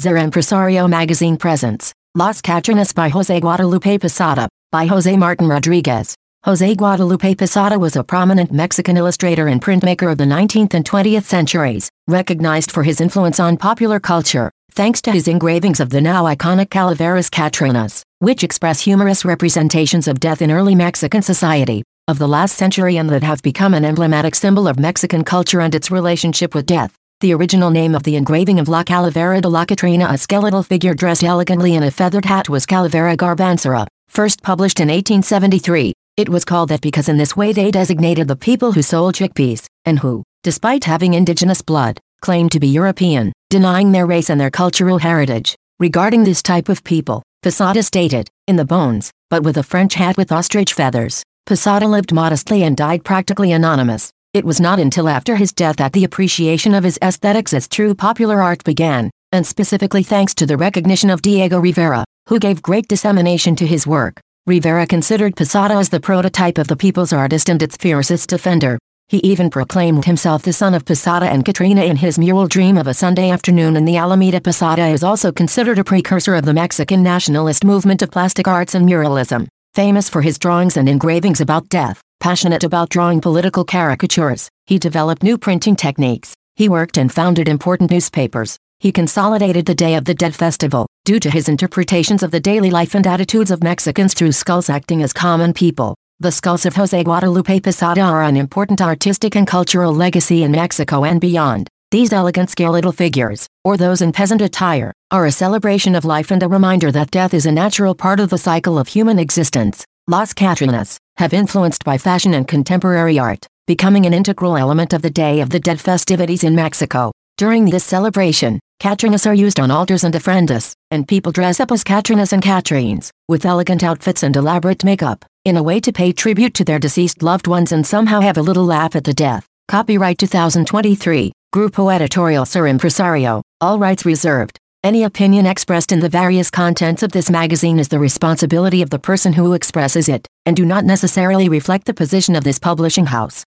Ser Empresario magazine presents Las Catrinas by Jose Guadalupe Posada, by Jose Martin Rodriguez. Jose Guadalupe Posada was a prominent Mexican illustrator and printmaker of the 19th and 20th centuries, recognized for his influence on popular culture, thanks to his engravings of the now iconic Calaveras Catrinas, which express humorous representations of death in early Mexican society of the last century and that have become an emblematic symbol of Mexican culture and its relationship with death. The original name of the engraving of La Calavera de la Catrina a skeletal figure dressed elegantly in a feathered hat was Calavera Garbancera, first published in 1873. It was called that because in this way they designated the people who sold chickpeas, and who, despite having indigenous blood, claimed to be European, denying their race and their cultural heritage. Regarding this type of people, Posada stated, in the bones, but with a French hat with ostrich feathers, Posada lived modestly and died practically anonymous. It was not until after his death that the appreciation of his aesthetics as true popular art began, and specifically thanks to the recognition of Diego Rivera, who gave great dissemination to his work. Rivera considered Posada as the prototype of the people's artist and its fiercest defender. He even proclaimed himself the son of Posada and Catrina in his mural Dream of a Sunday Afternoon in the Alameda. Posada is also considered a precursor of the Mexican nationalist movement of plastic arts and muralism, famous for his drawings and engravings about death. Passionate about drawing political caricatures, he developed new printing techniques. He worked and founded important newspapers. He consolidated the Day of the Dead Festival, due to his interpretations of the daily life and attitudes of Mexicans through skulls acting as common people. The skulls of Jose Guadalupe Posada are an important artistic and cultural legacy in Mexico and beyond. These elegant skeletal figures, or those in peasant attire, are a celebration of life and a reminder that death is a natural part of the cycle of human existence. Las Catrinas, have influenced by fashion and contemporary art, becoming an integral element of the Day of the Dead festivities in Mexico. During this celebration, Catrinas are used on altars and ofrendas, and people dress up as Catrinas and Catrines, with elegant outfits and elaborate makeup, in a way to pay tribute to their deceased loved ones and somehow have a little laugh at the death. Copyright 2023, Grupo Editorial Ser Empresario, all rights reserved. Any opinion expressed in the various contents of this magazine is the responsibility of the person who expresses it, and do not necessarily reflect the position of this publishing house.